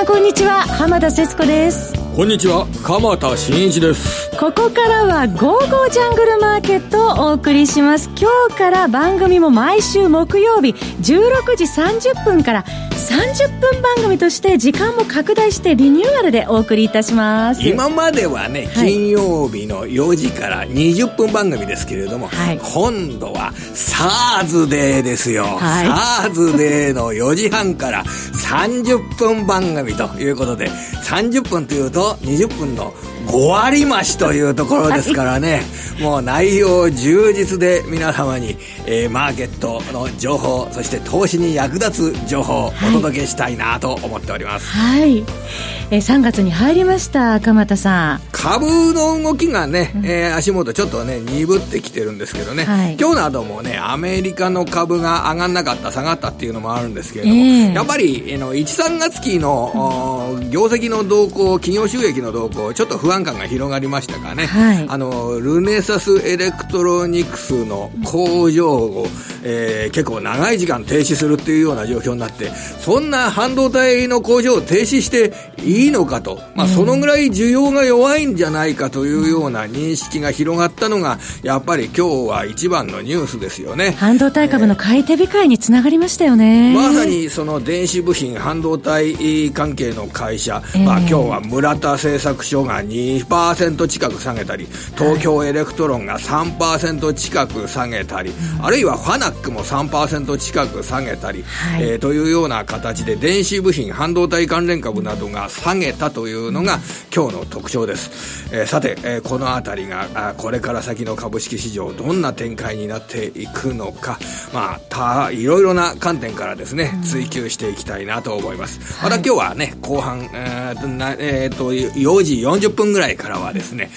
さんこんにちは。浜田節子です。こんにちは。鎌田新一です。ここからは「ゴーゴージャングルマーケット」をお送りします。今日から番組も毎週木曜日16時30分から30分番組として時間も拡大してリニューアルでお送りいたします。今まではね、金曜日の4時から20分番組ですけれども、はい、今度は SARS デーですよ、はい、SARS デーの4時半から30分番組ということで30分というと20分の5割増しというところですからね、もう内容充実で皆様に、えー、マーケットの情報、そして投資に役立つ情報をお届けしたいなと思っております。はい。えー、3月に入りました、鎌田さん。株の動きがね、えー、足元ちょっとね、鈍ってきてるんですけどね、はい、今日などもね、アメリカの株が上がんなかった、下がったっていうのもあるんですけれども、えー、やっぱり、えー、の1、3月期の、うん、業績の動向、企業収益の動向、ちょっと不安感が広がりましたかね、はい、あのルネサスエレクトロニクスの工場を、えー、結構長い時間停止するっていうような状況になってそんな半導体の工場を停止していいのかと、まあ、そのぐらい需要が弱いんじゃないかというような認識が広がったのがやっぱり今日は一番のニュースですよね。半導体株の買い手控えにつながりましたよね、えー、まさにその電子部品半導体関係の会社、えー、まあ、今日は村田製作所が2%近く下げたり東京エレクトロンが3%近く下げたり、はい、あるいはファナックも3%近く下げたり、はい、えー、というような形で電子部品半導体関連株などが下げたというのが今日の特徴です、えー、さて、えー、この辺りがこれから先の株式市場どんな展開になっていくのか。まあたいろいろな観点からですね追求していきたいなと思います、また今日はね後半、えーなえー、と4時40分ぐらいからはですね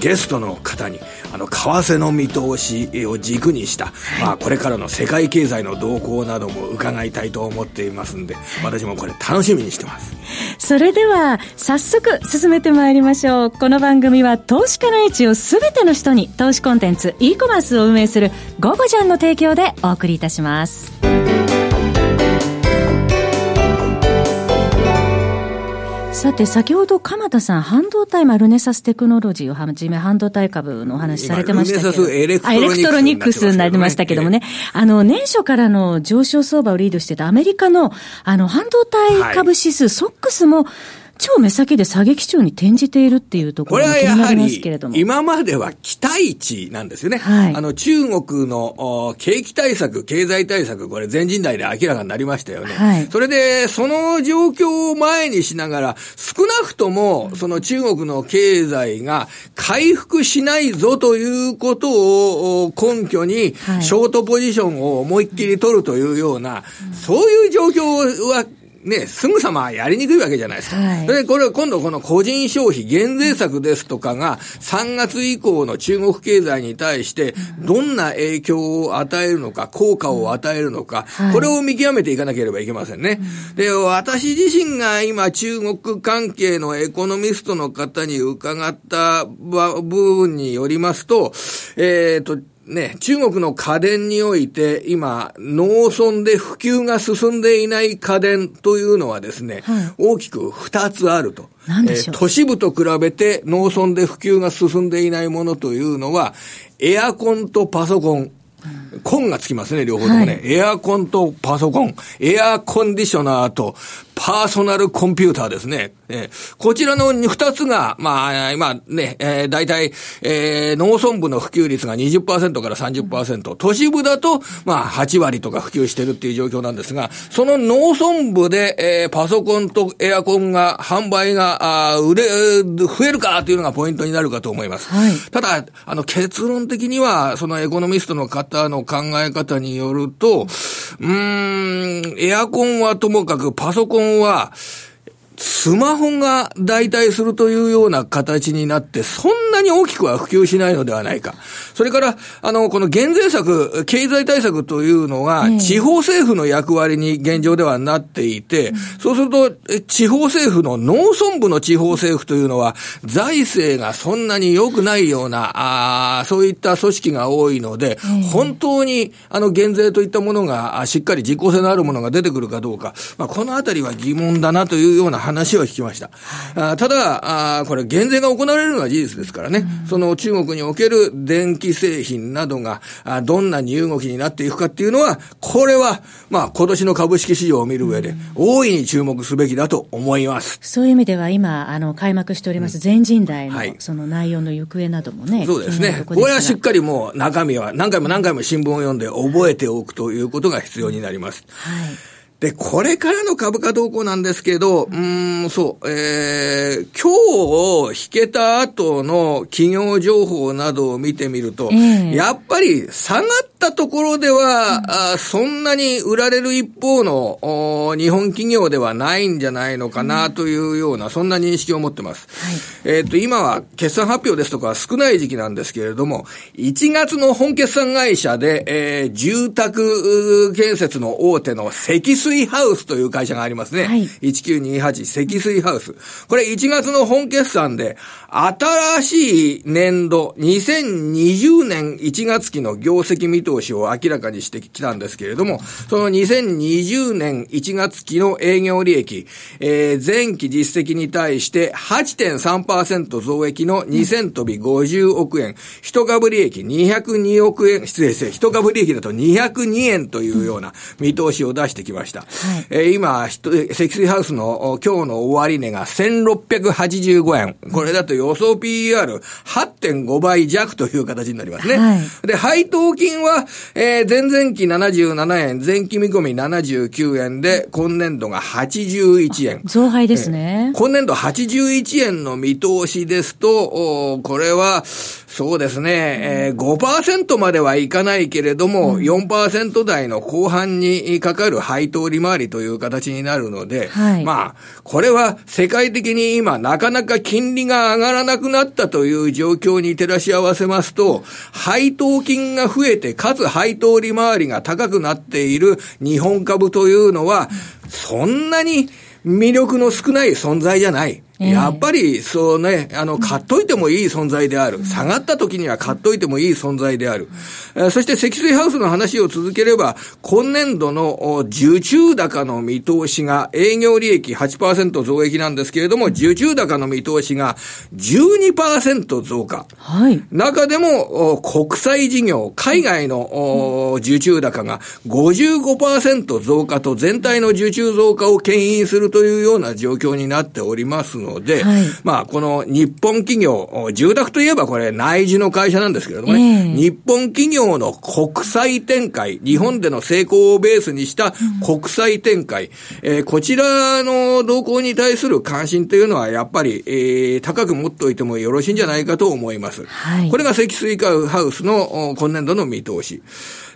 ゲストの方にあの為替の見通しを軸にした、まあ、これからの世界経済の動向なども伺いたいと思っていますんで私もこれ楽しみにしてます。それでは早速進めてまいりましょうこの番組は投資家の位置を全ての人に投資コンテンツ e コマースを運営する「ゴゴジャン」の提供でお送りいたしますさて、先ほど鎌田さん、半導体、まルネサステクノロジーをはじめ、半導体株のお話されてましたけど。エレクトロニクスになりましたけどもね。あの、年初からの上昇相場をリードしてたアメリカの、あの、半導体株指数、はい、 SOX も、超目先で下げ基調に転じているっていうところが気になりますけれども。今までは期待値なんですよね。はい、あの、中国の景気対策、経済対策、これ全人代で明らかになりましたよね。はい、それで、その状況を前にしながら、少なくとも、その中国の経済が回復しないぞということを根拠に、ショートポジションを思いっきり取るというような、そういう状況はね、すぐさまやりにくいわけじゃないですか。はい、で、これ今度この個人消費減税策ですとかが3月以降の中国経済に対してどんな影響を与えるのか、効果を与えるのか、これを見極めていかなければいけませんね。で、私自身が今中国関係のエコノミストの方に伺った部分によりますと、えっ、ー、と、ね、中国の家電において、今、農村で普及が進んでいない家電というのはですね、はい、大きく二つあると。えー、都市部と比べて農村で普及が進んでいないものというのは、エアコンとパソコン。コンがつきますね、両方ともね、はい。エアコンとパソコン、エアコンディショナーとパーソナルコンピューターですね。えー、こちらの二つが、まあ、今ね、えー、大体、えー、農村部の普及率が20%から30%、都市部だと、まあ、8割とか普及してるっていう状況なんですが、その農村部で、えー、パソコンとエアコンが、販売が、あ売れ、増えるかというのがポイントになるかと思います。はい、ただ、あの、結論的には、そのエコノミストの方の考え方によると、うん、うんエアコンはともかくパソコンは、スマホが代替するというような形になって、そんなに大きくは普及しないのではないか。それから、あの、この減税策、経済対策というのは、地方政府の役割に現状ではなっていて、そうすると、地方政府の農村部の地方政府というのは、財政がそんなに良くないような、あそういった組織が多いので、本当に、あの、減税といったものが、しっかり実効性のあるものが出てくるかどうか、まあ、このあたりは疑問だなというような話を聞きました。あただあ、これ減税が行われるのは事実ですからね、うん、その中国における電気製品などがあどんなに動きになっていくかっていうのは、これは、まあ、今年の株式市場を見る上で、大いに注目すべきだと思います。そういう意味では今、あの、開幕しております全人代の、その内容の行方などもね。そうですね。これはしっかりもう中身は何回も何回も新聞を読んで覚えておくということが必要になります。はい。で、これからの株価動向なんですけど、うん、そう、えー、今日引けた後の企業情報などを見てみると、えー、やっぱり下がったところでは、うん、あそんなに売られる一方の日本企業ではないんじゃないのかなというような、うん、そんな認識を持ってます。はい、えっ、と、今は決算発表ですとか少ない時期なんですけれども、1月の本決算会社で、えー、住宅建設の大手の積水ハウスという会社がありますね。はい、1928積水ハウス。これ1月の本決算で、新しい年度、2020年1月期の業績見通しを明らかにしてきたんですけれども、その2020年1月期の営業利益、えー、前期実績に対して8.3%増益の2000飛び50億円、一株利益202億円、失礼して、一株利益だと202円というような見通しを出してきました。はい、えー、今、積水ハウスの今日の終値が1685円。これだと予想 PER8.5 倍弱という形になりますね。はい、で、配当金は、えー、前々期77円、前期見込み79円で、今年度が81円。増配ですね。今年度81円の見通しですと、これは、そうですね、えー、5%まではいかないけれども、うん、4%台の後半にかかる配当利回りという形になるので、はい、まあ、これは世界的に今なかなか金利が上がらなくなったという状況に照らし合わせますと、配当金が増えて、かつ配当利回りが高くなっている日本株というのは、そんなに魅力の少ない存在じゃない。やっぱり、そうね、あの、買っといてもいい存在である。下がった時には買っといてもいい存在である。そして、積水ハウスの話を続ければ、今年度の受注高の見通しが、営業利益8%増益なんですけれども、受注高の見通しが12%増加。はい。中でも、国際事業、海外の受注高が55%増加と全体の受注増加を牽引するというような状況になっておりますので、はい、まあ、この日本企業、住宅といえばこれ内需の会社なんですけれどもね、えー、日本企業の国際展開、日本での成功をベースにした国際展開、うん、えー、こちらの動向に対する関心というのはやっぱり、えー、高く持っておいてもよろしいんじゃないかと思います。はい、これが積水化ハウスの今年度の見通し。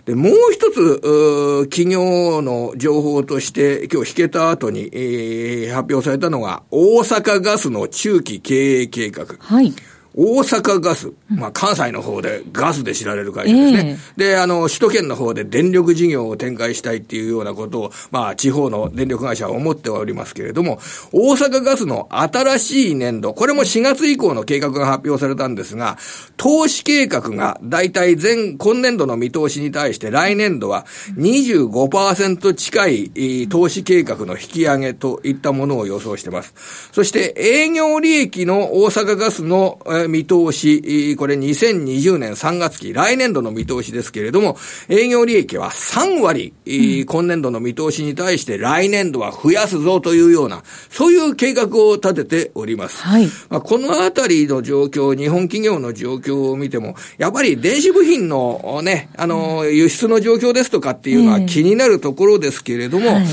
で、もう一つ、企業の情報として、今日引けた後に、えー、発表されたのが、大阪ガスの中期経営計画。はい。大阪ガス、まあ、関西の方でガスで知られる会社ですね。えー、で、あの、首都圏の方で電力事業を展開したいっていうようなことを、まあ、地方の電力会社は思っておりますけれども、大阪ガスの新しい年度、これも4月以降の計画が発表されたんですが、投資計画が大体前、今年度の見通しに対して来年度は25%近い投資計画の引き上げといったものを予想しています。そして営業利益の大阪ガスの、見通し、これ2020年3月期、来年度の見通しですけれども、営業利益は3割、うん、今年度の見通しに対して来年度は増やすぞというような、そういう計画を立てております。はい。まあ、このあたりの状況、日本企業の状況を見ても、やっぱり電子部品のね、あの、輸出の状況ですとかっていうのは気になるところですけれども、はい、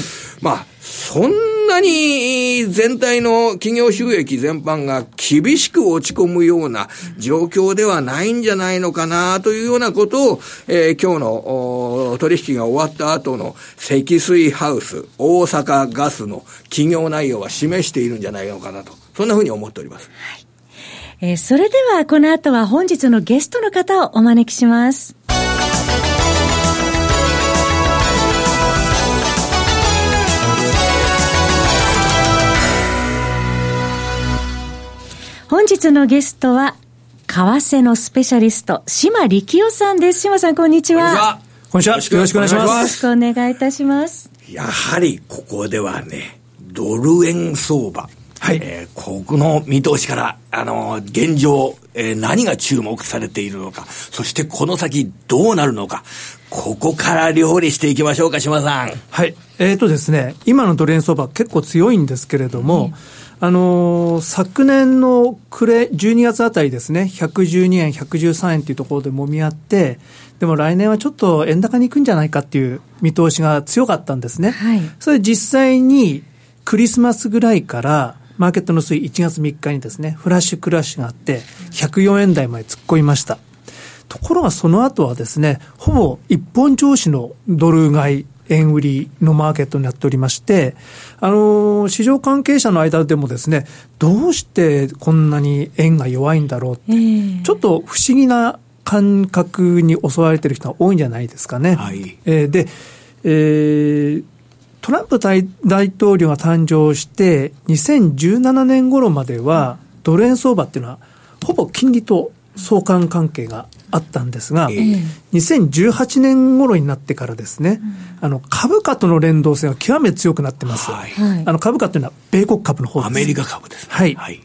まあ、そんななに全体の企業収益全般が厳しく落ち込むような状況ではないんじゃないのかなというようなことを、えー、今日の取引が終わった後の積水ハウス、大阪ガスの企業内容は示しているんじゃないのかなと、そんなふうに思っております。はいえー、それではこの後は本日のゲストの方をお招きします。本日のゲストは、為替のスペシャリスト、島力夫さんです。島さん、こんにちは。こんにちは。よろしくお願いします。よろしくお願いいたします。やはり、ここではね、ドル円相場。はい。えー、ここの見通しから、あのー、現状、えー、何が注目されているのか、そしてこの先どうなるのか、ここから料理していきましょうか、島さん。はい。えっ、ー、とですね、今のドル円相場結構強いんですけれども、うんあのー、昨年の暮れ、12月あたりですね、112円、113円というところでもみ合って、でも来年はちょっと円高に行くんじゃないかっていう見通しが強かったんですね。はい、それ実際にクリスマスぐらいから、マーケットの推移1月3日にですね、フラッシュクラッシュがあって、104円台まで突っ込みました。ところがその後はですね、ほぼ一本調子のドル買い、円売りのマーケットになっておりまして、あの、市場関係者の間でもですね、どうしてこんなに円が弱いんだろうって、えー、ちょっと不思議な感覚に襲われてる人が多いんじゃないですかね。はい、えー、で、えー、トランプ大統領が誕生して、2017年頃までは、ドル円相場っていうのは、ほぼ金利と相関関係があったんですが、えー、2018年頃になってからですね、うん、あの株価との連動性が極めて強くなってます。はい、あの株価というのは米国株の方です。アメリカ株です、ね、はい。はい。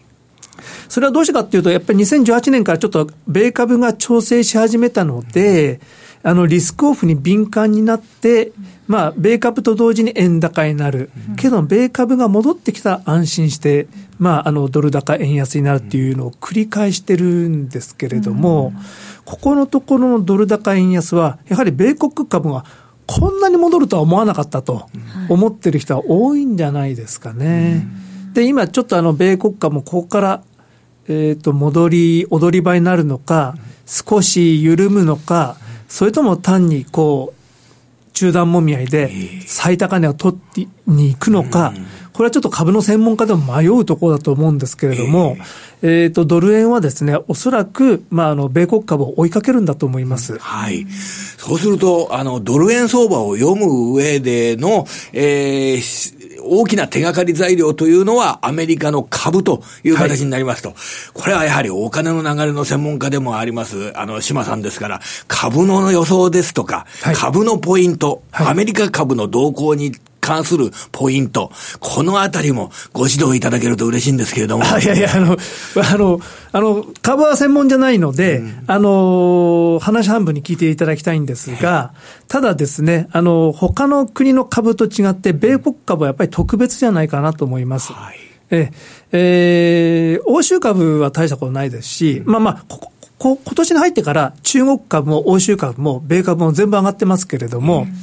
それはどうしてかっていうと、やっぱり2018年からちょっと米株が調整し始めたので、うん、あのリスクオフに敏感になって、まあ、米株と同時に円高になる。けど、米株が戻ってきたら安心して、まあ、あの、ドル高円安になるっていうのを繰り返してるんですけれども、ここのところのドル高円安は、やはり米国株がこんなに戻るとは思わなかったと思ってる人は多いんじゃないですかね。で、今ちょっとあの、米国株もここから、えっ、と、戻り、踊り場になるのか、少し緩むのか、それとも単にこう、中断もみ合いで最高値を取ってに行くのか、これはちょっと株の専門家でも迷うところだと思うんですけれども、えっ、と、ドル円はですね、おそらく、まあ、あの、米国株を追いかけるんだと思います。はい。そうすると、あの、ドル円相場を読む上での、えー、大きな手がかり材料というのはアメリカの株という形になりますと、はい、これはやはりお金の流れの専門家でもあります、あの、島さんですから、株の予想ですとか、はい、株のポイント、はい、アメリカ株の動向に関するポイント、このあたりもご指導いただけると嬉しいんですけれども。いやいや、あの、あの、あの、株は専門じゃないので、うん、あの、話半分に聞いていただきたいんですが、ただですね、あの、他の国の株と違って、米国株はやっぱり特別じゃないかなと思います。はい、ええー、欧州株は大したことないですし、うん、まあまあ、ここ今年に入ってから中国株も欧州株も米株も全部上がってますけれども、うん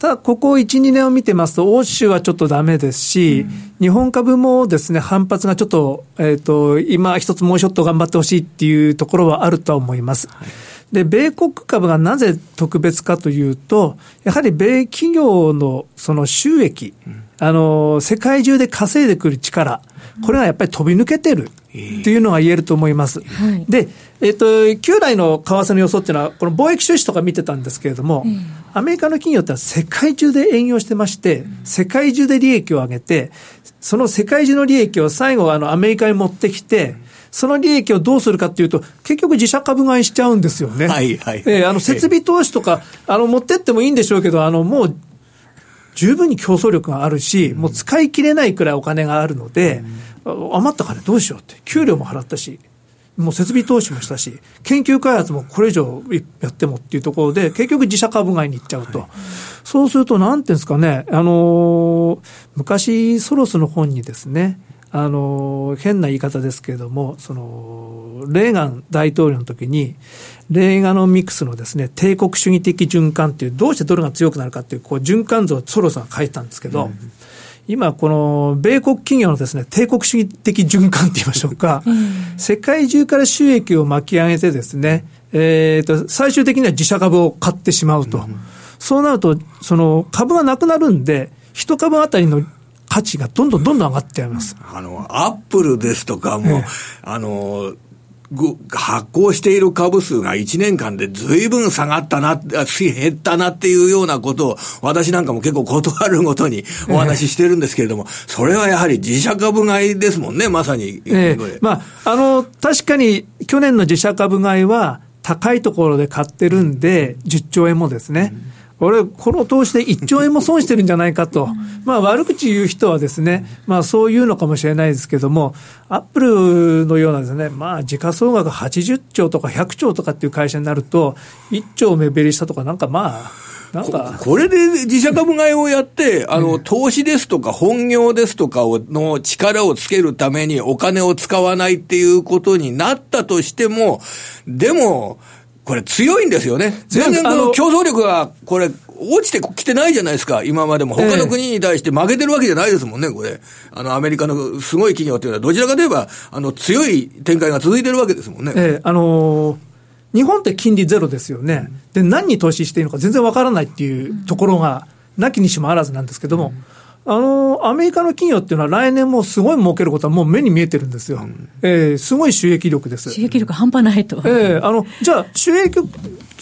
ただ、ここ1、2年を見てますと、欧州はちょっとダメですし、うん、日本株もですね、反発がちょっと、えっ、ー、と、今一つもうちょっと頑張ってほしいっていうところはあるとは思います。はい。で、米国株がなぜ特別かというと、やはり米企業のその収益、うん、あの、世界中で稼いでくる力、これがやっぱり飛び抜けてるっていうのが言えると思います。はい、で、えっ、ー、と、旧来の為替の予想っていうのは、この貿易収支とか見てたんですけれども、アメリカの企業って世界中で営業してまして、世界中で利益を上げて、その世界中の利益を最後あのアメリカに持ってきて、その利益をどうするかっていうと、結局自社株買いしちゃうんですよね。はいはい。えー、あの、設備投資とか、あの、持ってってもいいんでしょうけど、あの、もう、十分に競争力があるし、もう使い切れないくらいお金があるので、余った金どうしようって、給料も払ったし、もう設備投資もしたし、研究開発もこれ以上やってもっていうところで、結局自社株買いに行っちゃうと。はい、そうすると、なんていうんですかね、あのー、昔、ソロスの本にですね、あの、変な言い方ですけれども、その、レーガン大統領の時に、レーガノミクスのですね、帝国主義的循環っていう、どうしてドルが強くなるかっていう、こう、循環図をソロスが書いたんですけど、うん今、この米国企業のですね、帝国主義的循環って言いましょうか、世界中から収益を巻き上げてですね、えーと、最終的には自社株を買ってしまうと。うん、そうなると、その株がなくなるんで、一株あたりの価値がどんどんどんどん上がっています。あの、アップルですとかも、ええ、あの、発行している株数が1年間で随分下がったな、減ったなっていうようなことを、私なんかも結構断るごとにお話ししてるんですけれども、それはやはり自社株買いですもんね、まさに。ええ、まあ、あの、確かに去年の自社株買いは高いところで買ってるんで、10兆円もですね。俺、この投資で1兆円も損してるんじゃないかと、まあ悪口言う人はですね、まあそういうのかもしれないですけども、アップルのようなですね、まあ時価総額80兆とか100兆とかっていう会社になると、1兆目減りしたとか、なんかまあ、なんか。これで自社株買いをやって、あの、投資ですとか本業ですとかをの力をつけるためにお金を使わないっていうことになったとしても、でも、これ強いんですよね。全然この競争力が、これ、落ちてきてないじゃないですか、今までも。他の国に対して負けてるわけじゃないですもんね、これ。あの、アメリカのすごい企業っていうのは、どちらかといえば、あの、強い展開が続いてるわけですもんね。ええ、あのー日本って金利ゼロですよね、で何に投資していいのか全然わからないっていうところが、なきにしもあらずなんですけども、あのアメリカの企業っていうのは、来年もすごい儲けることはもう目に見えてるんですよ、うん、えー、すごい収益力です。収益力半端ないと。えー、あのじゃあ収益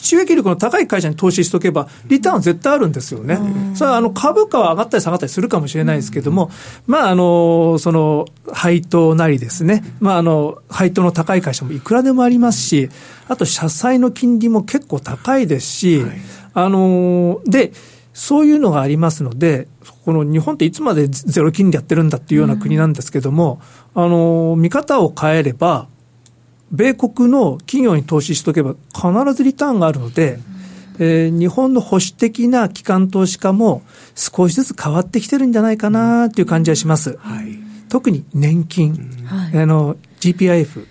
収益力の高い会社に投資しておけば、リターンは絶対あるんですよね。それはあの株価は上がったり下がったりするかもしれないですけれども、まあ、あの、その、配当なりですね、まあ、あの、配当の高い会社もいくらでもありますし、あと、社債の金利も結構高いですし、あの、で、そういうのがありますので、この日本っていつまでゼロ金利やってるんだっていうような国なんですけども、あの、見方を変えれば、米国の企業に投資しておけば必ずリターンがあるので、えー、日本の保守的な機関投資家も少しずつ変わってきてるんじゃないかなという感じはします。はい、特に年金、あの GPIF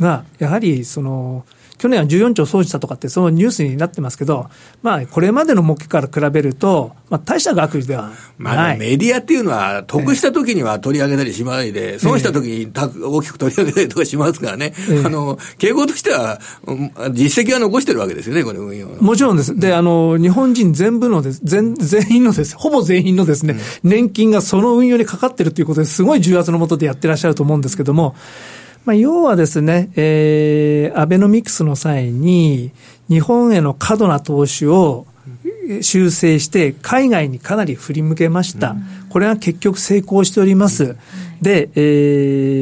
がやはりその、去年は14兆損したとかって、そのニュースになってますけど、まあ、これまでの目標から比べると、まあ、大した学ではまあ、メディアっていうのは、得した時には取り上げたりしないで、えー、損した時に大きく取り上げたりとかしますからね、えー、あの、傾向としては、実績は残してるわけですよね、これ運用もちろんです。で、あの、日本人全部のです、全、全員のです、ほぼ全員のですね、うん、年金がその運用にかかってるということですごい重圧のもとでやってらっしゃると思うんですけども、まあ、要はですね、えー、アベノミクスの際に、日本への過度な投資を修正して、海外にかなり振り向けました。これは結局成功しております。で、え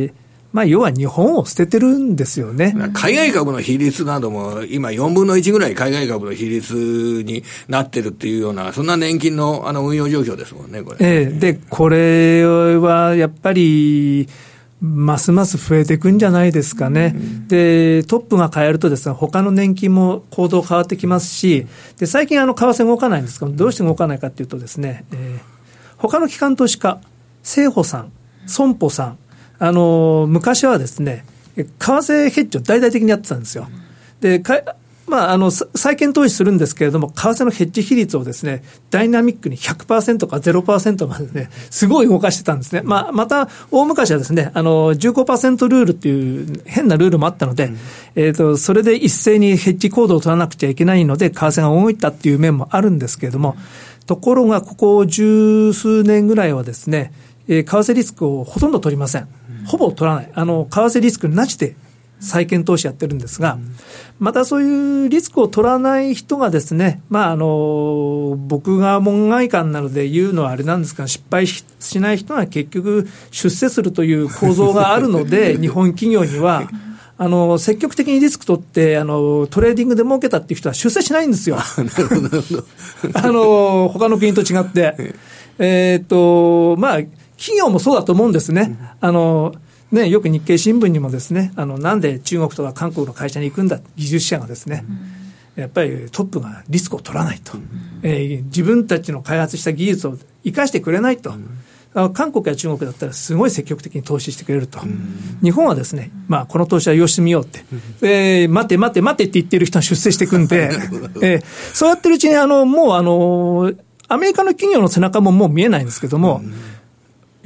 ー、まあ、要は日本を捨ててるんですよね。海外株の比率なども、今4分の1ぐらい海外株の比率になってるっていうような、そんな年金のあの運用状況ですもんね、これ。ええー、で、これはやっぱり、ますます増えていくんじゃないですかね。うん、で、トップが変えるとですね、他の年金も行動変わってきますし、で、最近あの、為替動かないんですけど、どうして動かないかというとですね、えー、他の機関投資家、政保さん、損保さん、あの、昔はですね、為替ヘッジを大々的にやってたんですよ。で、まあ、あの、債券投資するんですけれども、為替のヘッジ比率をですね、ダイナミックに100%か0%までね、すごい動かしてたんですね。まあ、また、大昔はですね、あの、15%ルールっていう変なルールもあったので、うん、えっ、と、それで一斉にヘッジ行動を取らなくちゃいけないので、為替が動いたっていう面もあるんですけれども、ところが、ここ十数年ぐらいはですね、えー、為替リスクをほとんど取りません。ほぼ取らない。あの、為替リスクなしで債券投資やってるんですが、またそういうリスクを取らない人がですね、まあ、あの、僕が門外漢なので言うのはあれなんですが、失敗しない人は結局出世するという構造があるので、日本企業には、あの、積極的にリスク取って、あの、トレーディングで儲けたっていう人は出世しないんですよ。あの、他の国と違って。えっと、まあ、企業もそうだと思うんですね。あの、ね、よく日経新聞にもですね、あの、なんで中国とか韓国の会社に行くんだ、技術者がですね、うん、やっぱりトップがリスクを取らないと、うん、えー、自分たちの開発した技術を生かしてくれないと。うん、韓国や中国だったらすごい積極的に投資してくれると、日本はですね、まあ、この投資はよしてみようって、えー、待て待て待てって言ってる人は出世していくんで、えー、そうやってるうちにあの、もうあの、アメリカの企業の背中ももう見えないんですけども、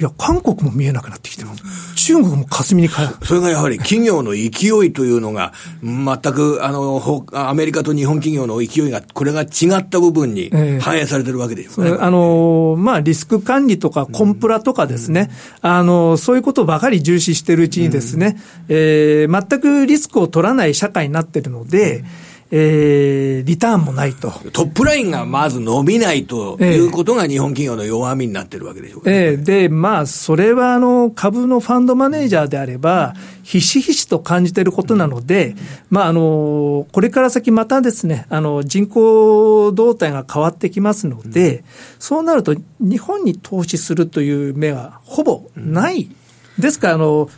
いや、韓国も見えなくなってきてる。中国も霞に変える。それがやはり企業の勢いというのが、全く、あの、アメリカと日本企業の勢いが、これが違った部分に反映されてるわけですよね。えー、あの、まあ、リスク管理とかコンプラとかですね、うん、あの、そういうことばかり重視してるうちにですね、うん、えー、全くリスクを取らない社会になってるので、うんえー、リターンもないと。トップラインがまず伸びないということが日本企業の弱みになってるわけでしょうか、ね、えー、で、まあ、それはあの株のファンドマネージャーであれば、ひしひしと感じていることなので、まあ、あの、これから先またですね、あの、人口動態が変わってきますので、そうなると日本に投資するという目はほぼない。ですから、あの、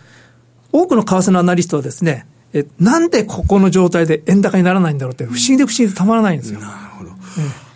多くの為替のアナリストはですね、え、なんでここの状態で円高にならないんだろうって、不思議で不思議でたまらないんですよ。なるほど。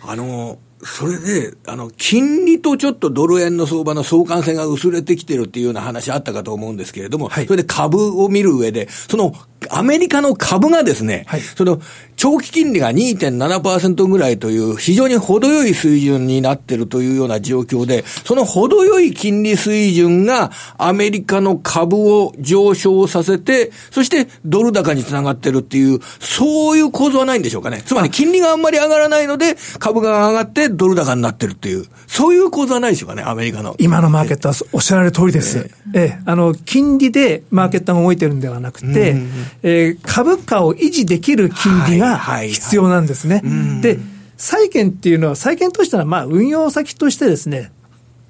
あの、それで、あの、金利とちょっとドル円の相場の相関性が薄れてきてるっていうような話あったかと思うんですけれども、はい、それで株を見る上で、そのアメリカの株がですね、はい、その長期金利が2.7%ぐらいという非常に程よい水準になっているというような状況で、その程よい金利水準がアメリカの株を上昇させて、そしてドル高につながってるっていう、そういう構造はないんでしょうかね。つまり金利があんまり上がらないので、株が上がってドル高になってるっていう、そういう構造はないでしょうかね、アメリカの。今のマーケットはおっしゃられる通りです。ええええ、あの、金利でマーケットが動いてるんではなくて、うんえー、株価を維持できる金利が必要なんですね。で、債券っていうのは、債券としては、まあ、運用先としてですね、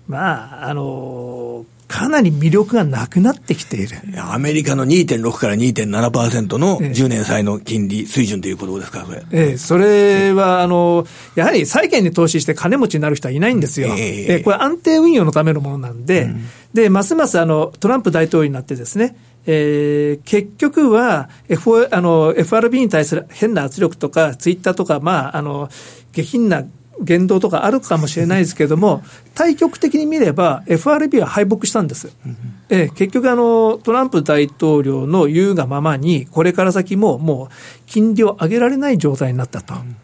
まあ、あのーかなり魅力がなくなってきている。アメリカの2.6から2.7%の10年債の金利水準ということですか、それ。ええ、それは、あの、やはり債券に投資して金持ちになる人はいないんですよ。ええこれ安定運用のためのものなんで、うん、で、ますますあの、トランプ大統領になってですね、えー、結局は、F、あの FRB に対する変な圧力とか、ツイッターとか、まあ、あの下品な言動とかあるかもしれないですけれども、対極的に見れば、FRB は敗北したんです。えー、結局あの、トランプ大統領の言うがままに、これから先ももう金利を上げられない状態になったと。うん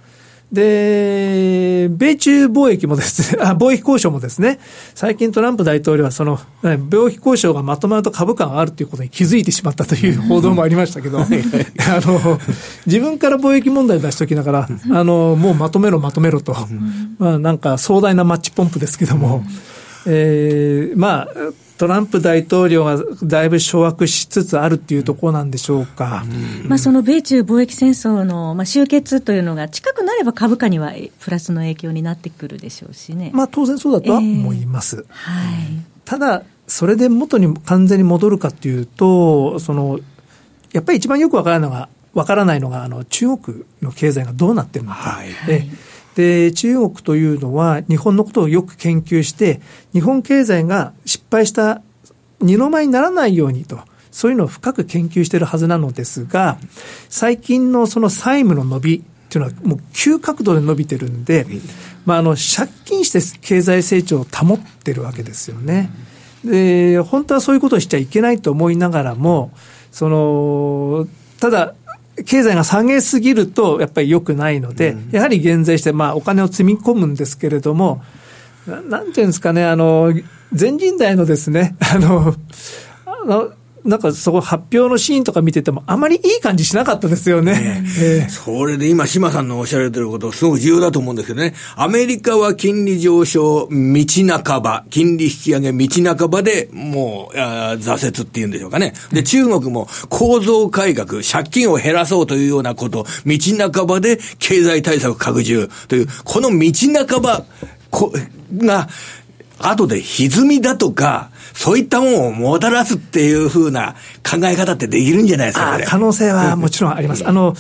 で、米中貿易もですね、あ、貿易交渉もですね、最近トランプ大統領はその、貿易交渉がまとまると株価があるということに気づいてしまったという 報道もありましたけど、あの、自分から貿易問題出しときながら、あの、もうまとめろまとめろと、まあなんか壮大なマッチポンプですけども、えー、まあ、トランプ大統領がだいぶ掌握しつつあるっていうところなんでしょうか。まあその米中貿易戦争のまあ終結というのが近くなれば株価にはプラスの影響になってくるでしょうしね。まあ当然そうだとは思います。えー、はい。ただ、それで元に完全に戻るかっていうと、その、やっぱり一番よくわからないのが、わからないのが、あの、中国の経済がどうなってるのか。はい、えで、中国というのは日本のことをよく研究して、日本経済が失敗した二の舞にならないようにと、そういうのを深く研究しているはずなのですが、最近のその債務の伸びっていうのはもう急角度で伸びてるんで、まあ、あの、借金して経済成長を保ってるわけですよね。で、本当はそういうことをしちゃいけないと思いながらも、その、ただ、経済が下げすぎると、やっぱり良くないので、うん、やはり減税して、まあ、お金を積み込むんですけれども、なんていうんですかね、あの、全人代のですね、あの、あのなんかそこ発表のシーンとか見てても、あまりいい感じしなかったですよね。ねえー、それで今、島さんのおっしゃられてること、すごく重要だと思うんですけどね。アメリカは金利上昇、道半ば、金利引き上げ、道半ばでもう、挫折っていうんでしょうかね。で、中国も構造改革、借金を減らそうというようなこと、道半ばで経済対策拡充という、この道半ばこが、後で歪みだとか、そういったものをもたらすっていうふうな考え方ってできるんじゃないですか、可能性はもちろんあります。あの、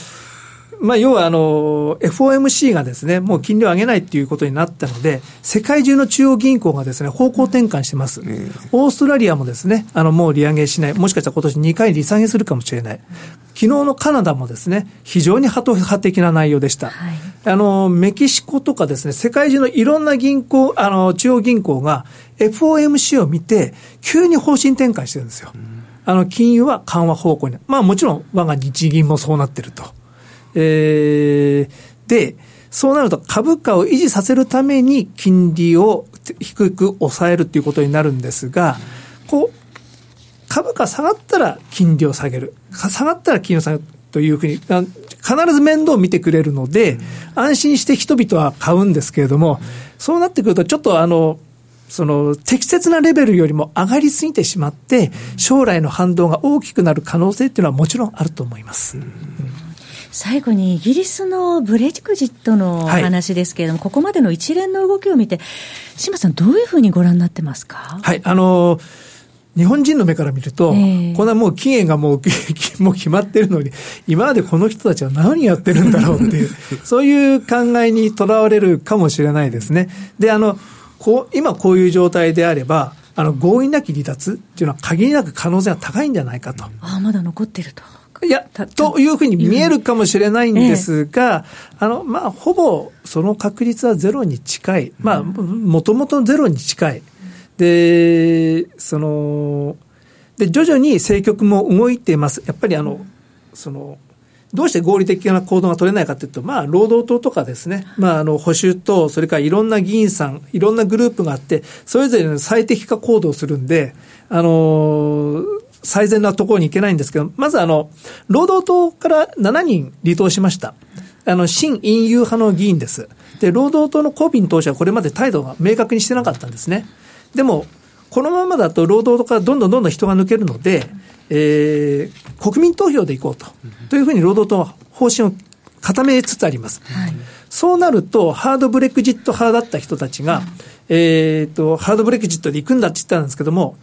まあ、要はあの、FOMC がですね、もう金利を上げないっていうことになったので、世界中の中央銀行がですね、方向転換してます。うん、オーストラリアもですね、あの、もう利上げしない。もしかしたら今年2回利下げするかもしれない。昨日のカナダもですね、非常にハト派的な内容でした。はい、あの、メキシコとかですね、世界中のいろんな銀行、あの、中央銀行が FOMC を見て、急に方針転換してるんですよ。うん、あの、金融は緩和方向に。まあもちろん、我が日銀もそうなってると。えー、で、そうなると株価を維持させるために金利を低く抑えるということになるんですが、こう、株価下がったら金利を下げる。下がったら金利を下げるというふうに、必ず面倒を見てくれるので、安心して人々は買うんですけれども、そうなってくるとちょっとあの、その適切なレベルよりも上がりすぎてしまって、将来の反動が大きくなる可能性っていうのはもちろんあると思います。うん最後にイギリスのブレジクジットの話ですけれども、はい、ここまでの一連の動きを見て、島さん、どういうふうにご覧になってますか？はいあのー日本人の目から見ると、えー、こんなもう期限がもう もう決まってるのに、今までこの人たちは何やってるんだろうっていう、そういう考えにとらわれるかもしれないですね。で、あの、こう、今こういう状態であれば、あの、合意なき離脱っていうのは限りなく可能性が高いんじゃないかと。ああ、まだ残ってると。いや、というふうに見えるかもしれないんですが、ええ、あの、まあ、ほぼその確率はゼロに近い。まあ、もともとゼロに近い。で、その、で、徐々に政局も動いています。やっぱりあの、その、どうして合理的な行動が取れないかというと、まあ、労働党とかですね、まあ、あの、保守と、それからいろんな議員さん、いろんなグループがあって、それぞれの最適化行動をするんで、あの最善なところに行けないんですけど、まずあの、労働党から7人離党しました。あの、新隠遊派の議員です。で、労働党のコービン党首はこれまで態度が明確にしてなかったんですね。でも、このままだと労働とかどんどんどんどん人が抜けるので、えー、国民投票でいこうと、というふうに労働党は方針を固めつつあります。はい、そうなると、ハードブレクジット派だった人たちが、えっ、ー、と、ハードブレクジットで行くんだって言ったんですけども、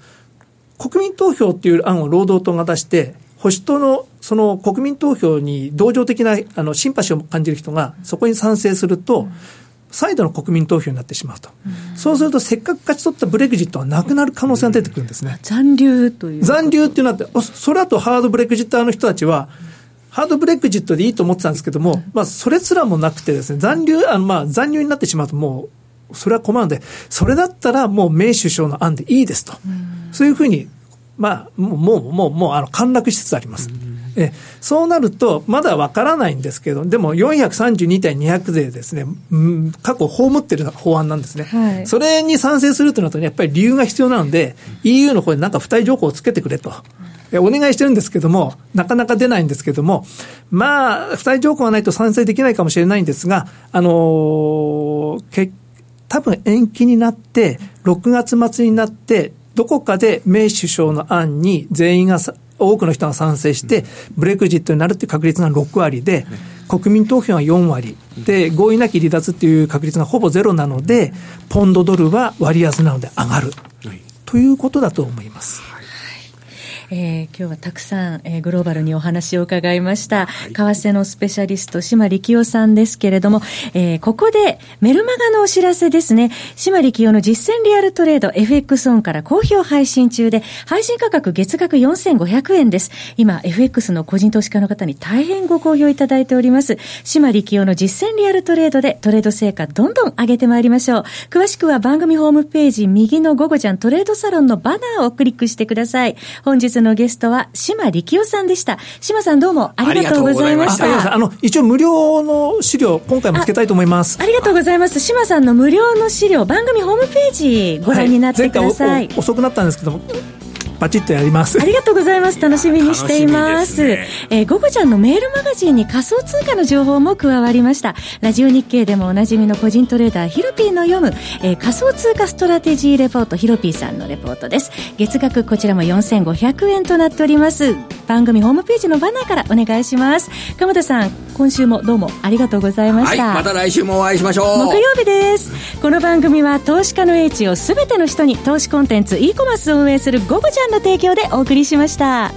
国民投票っていう案を労働党が出して、保守党のその国民投票に同情的なあのシンパシーを感じる人がそこに賛成すると、再度の国民投票になってしまうと、うそうすると、せっかく勝ち取ったブレグジットはなくなる可能性が出てくるんですね。残留という。残留っていうのは、それだとハードブレグジッターの人たちは、ハードブレグジットでいいと思ってたんですけども、まあ、それすらもなくてですね、残留、あの、まあ、残留になってしまうともう、それは困るので、それだったらもう名首相の案でいいですと。そういうふうに、まあ、もう、もう、もう、もう、あの、陥落しつつあります。えそうなると、まだわからないんですけど、でも432対200税ですね、うん、過去葬ってる法案なんですね、はい、それに賛成するとなると、ね、やっぱり理由が必要なので、EU の方になんか付帯条項をつけてくれと。お願いしてるんですけども、なかなか出ないんですけども、まあ、付帯条項がないと賛成できないかもしれないんですが、あのー、け多分延期になって、6月末になって、どこかでメイ首相の案に全員が多くの人が賛成して、ブレクジットになるっていう確率が6割で、国民投票が4割。で、合意なき離脱っていう確率がほぼゼロなので、ポンドドルは割安なので上がる。ということだと思います。えー、今日はたくさん、えー、グローバルにお話を伺いました、はい、為替のスペシャリスト、島力夫さんですけれども、えー、ここでメルマガのお知らせですね。島力夫の実践リアルトレード FX オンから好評配信中で、配信価格月額4500円です。今、FX の個人投資家の方に大変ご好評いただいております。島力夫の実践リアルトレードでトレード成果どんどん上げてまいりましょう。詳しくは番組ホームページ右の午後ちゃんトレードサロンのバナーをクリックしてください。本日のゲストは島力夫さんでした。島さんどうもありがとうございました。あの、一応無料の資料、今回もつけたいと思います。ありがとうございます。島さんの無料の資料、番組ホームページご覧になってください。はい、遅くなったんですけども、バチッとやります。ありがとうございます。楽しみにしています。ね、えー、ゴゴちゃんのメールマガジンに仮想通貨の情報も加わりました。ラジオ日経でもおなじみの個人トレーダーヒロピーの読む、えー、仮想通貨ストラテジーレポートヒロピーさんのレポートです。月額こちらも4500円となっております。番組ホームページのバナーからお願いします。鎌田さん今週もどうもありがとうございました、はい、また来週もお会いしましょう。木曜日です。この番組は投資家の英知をすべての人に投資コンテンツ e コマースを運営するゴゴジャンの提供でお送りしました。